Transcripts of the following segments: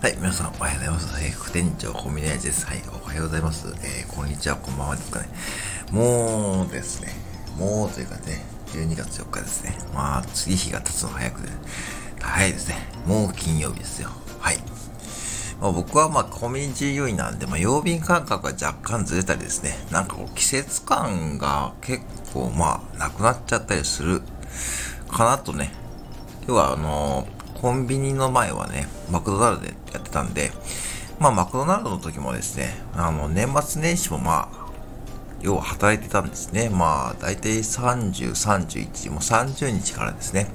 はい、皆さんおはようございます。えー副店長コンビニエイジです。はい、おはようございます。えーこんにちは、こんばんはですかね。もうですね、もうというかね、12月4日ですね。まあ、次日が経つの早くて、早いですね。もう金曜日ですよ。はい。まあ、僕はまあコミュニティ従業員なんで、まあ、曜日感覚が若干ずれたりですね、なんかこう季節感が結構まあなくなっちゃったりするかなとね。要はあのコンビニの前はね、マクドナルドでやってたんで、まあマクドナルドの時もですね、あの年末年始もまあ、要は働いてたんですね。まあ、大体30、31、もう30日からですね。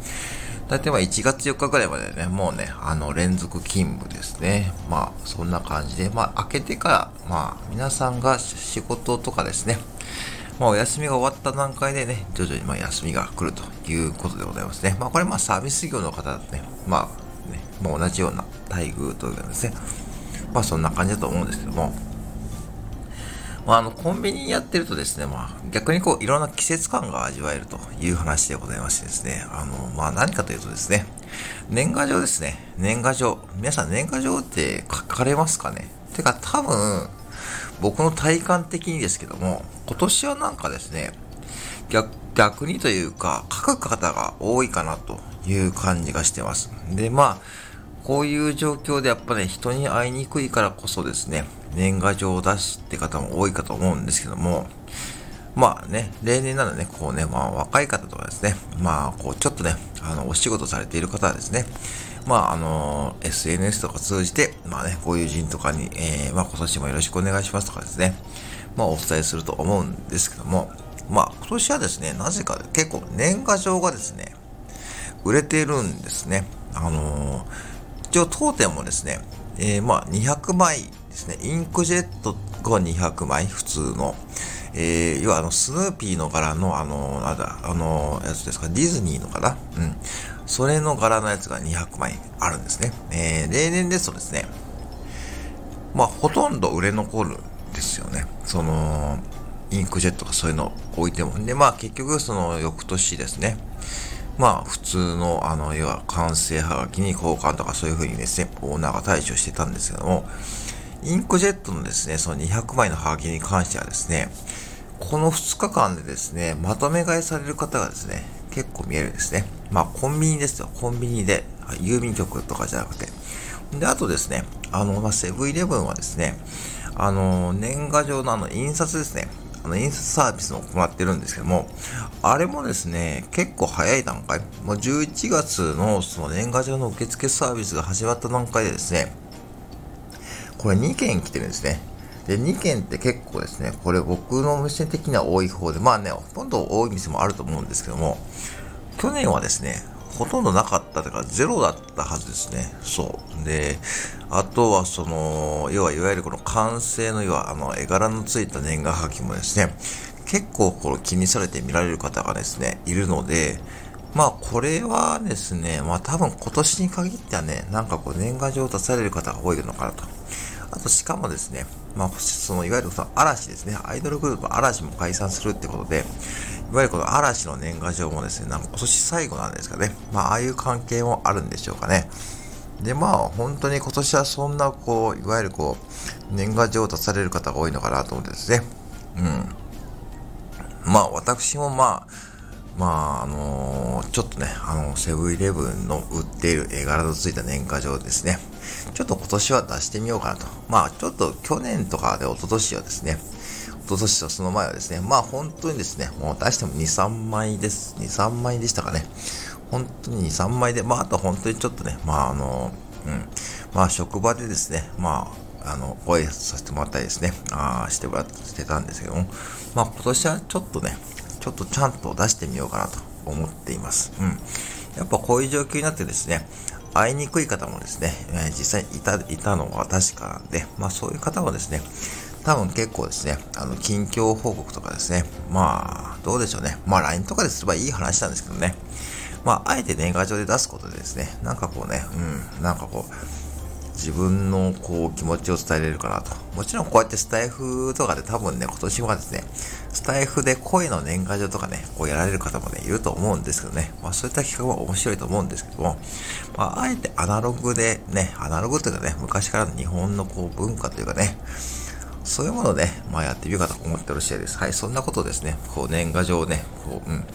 大体まあ1月4日ぐらいまでね、もうね、あの、連続勤務ですね。まあ、そんな感じで、まあ、明けてから、まあ、皆さんが仕事とかですね、まあ、お休みが終わった段階でね、徐々にま休みが来るということでございますね。まあ、これまあサービス業の方だとね、まあ、ね、もう同じような待遇というかですね、まあ、そんな感じだと思うんですけども、まあ、あの、コンビニやってるとですね、まあ、逆にこう、いろんな季節感が味わえるという話でございましてですね、あの、まあ、何かというとですね、年賀状ですね。年賀状。皆さん年賀状って書かれますかね？てか、多分、僕の体感的にですけども、今年はなんかですね、逆逆にというか、書く方が多いかなという感じがしてます。で、まあ、こういう状況でやっぱね、人に会いにくいからこそですね、年賀状を出すって方も多いかと思うんですけども、まあね、例年ならね、こうね、まあ若い方とかですね、まあこうちょっとね、あの、お仕事されている方はですね、まああの、SNS とか通じて、まあね、ご友人とかに、えー、まあ今年もよろしくお願いしますとかですね、まあお伝えすると思うんですけども、まあ今年はですね、なぜか結構年賀状がですね、売れてるんですね。あのー、一応当店もですね、えー、まあ200枚ですね、インクジェットが200枚、普通の。えー、要はあの、スヌーピーの柄の、あの、なんだ、あの、やつですか、ディズニーのかな？うん。それの柄のやつが200枚あるんですね。えー、例年ですとですね、まあ、ほとんど売れ残るんですよね。その、インクジェットとかそういうの置いても。で、まあ、結局、その、翌年ですね、まあ、普通の、あの、要は、完成はがきに交換とかそういう風にですね、オーナーが対処してたんですけども、インクジェットのですね、その200枚のハガキに関してはですね、この2日間でですね、まとめ買いされる方がですね、結構見えるんですね。まあ、コンビニですよ。コンビニで、郵便局とかじゃなくて。で、あとですね、あの、まあ、セブンイレブンはですね、あの、年賀状のあの、印刷ですね。あの、印刷サービスを行ってるんですけども、あれもですね、結構早い段階、もう11月のその年賀状の受付サービスが始まった段階でですね、これ2件来てるんですね。で、2件って結構ですね、これ僕の目線的には多い方で、まあね、ほとんど多い店もあると思うんですけども、去年はですね、ほとんどなかったというか、ゼロだったはずですね。そう。で、あとはその、要はいわゆるこの完成の、要はあの、絵柄のついた年賀はがきもですね、結構この気にされて見られる方がですね、いるので、まあこれはですね、まあ多分今年に限ってはね、なんかこう年賀状を出される方が多いのかなと。あとしかもですね、まあそのいわゆるその嵐ですね、アイドルグループ嵐も解散するってことで、いわゆるこの嵐の年賀状もですね、なんか今年最後なんですかね。まあああいう関係もあるんでしょうかね。で、まあ本当に今年はそんなこう、いわゆるこう、年賀状を出される方が多いのかなと思ってですね。うん。まあ私もまあ、まあ、あのー、ちょっとね、あの、セブンイレブンの売っている絵柄のついた年賀状ですね。ちょっと今年は出してみようかなと。まあ、ちょっと去年とかで一昨年はですね、一昨年とその前はですね、まあ本当にですね、もう出しても2、3枚です。2、3枚でしたかね。本当に2、3枚で、まああと本当にちょっとね、まああの、うん、まあ職場でですね、まあ、あの、ご挨拶させてもらったりですね、あしてもらっててたんですけども、まあ今年はちょっとね、ちょっとちゃんと出してみようかなと思っています。うん。やっぱこういう状況になってですね、会いにくい方もですね、えー、実際いた、いたのは確かなんで、まあそういう方はですね、多分結構ですね、あの、近況報告とかですね、まあ、どうでしょうね。まあ LINE とかですればいい話なんですけどね、まあ、あえて年賀状で出すことでですね、なんかこうね、うん、なんかこう、自分のこう気持ちを伝えれるかなと。もちろんこうやってスタイフとかで多分ね、今年はですね、スタイフで声の年賀状とかね、こうやられる方もね、いると思うんですけどね、まあそういった企画は面白いと思うんですけども、まああえてアナログでね、アナログというかね、昔からの日本のこう文化というかね、そういうものをね、まあやってみようかと思っておる次第です。はい、そんなことですね、こう年賀状をね、こう、うん。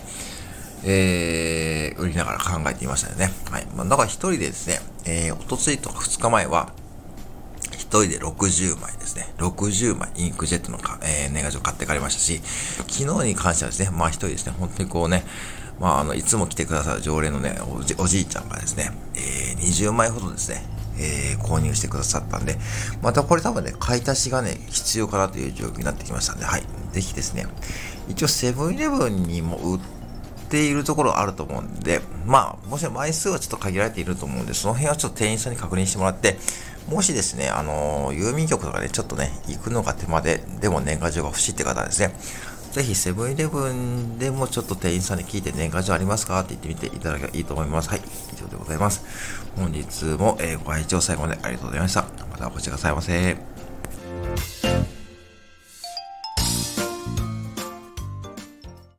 えー、売りながら考えていましたよね。はい。まあ、だから一人でですね、えー、おとついとか二日前は、一人で60枚ですね。60枚インクジェットのか、えー、年賀状買って帰りましたし、昨日に関してはですね、まあ一人ですね、本当にこうね、まああの、いつも来てくださる常連のね、おじおじいちゃんがですね、えー、20枚ほどですね、えー、購入してくださったんで、またこれ多分ね、買い足しがね、必要かなという状況になってきましたんで、はい。ぜひですね、一応セブンイレブンにも売っているところあると思うんで、まあ、もし枚数はちょっと限られていると思うんで、その辺はちょっと店員さんに確認してもらって、もしですね、あのー、郵便局とかでちょっとね、行くのが手間で、でも年賀状が欲しいって方はですね、ぜひセブンイレブンでもちょっと店員さんに聞いて年賀状ありますかって言ってみていただけばいいと思います。はい、以上でございます。本日も、え、ご愛聴最後までありがとうございました。またお越しくださいませ。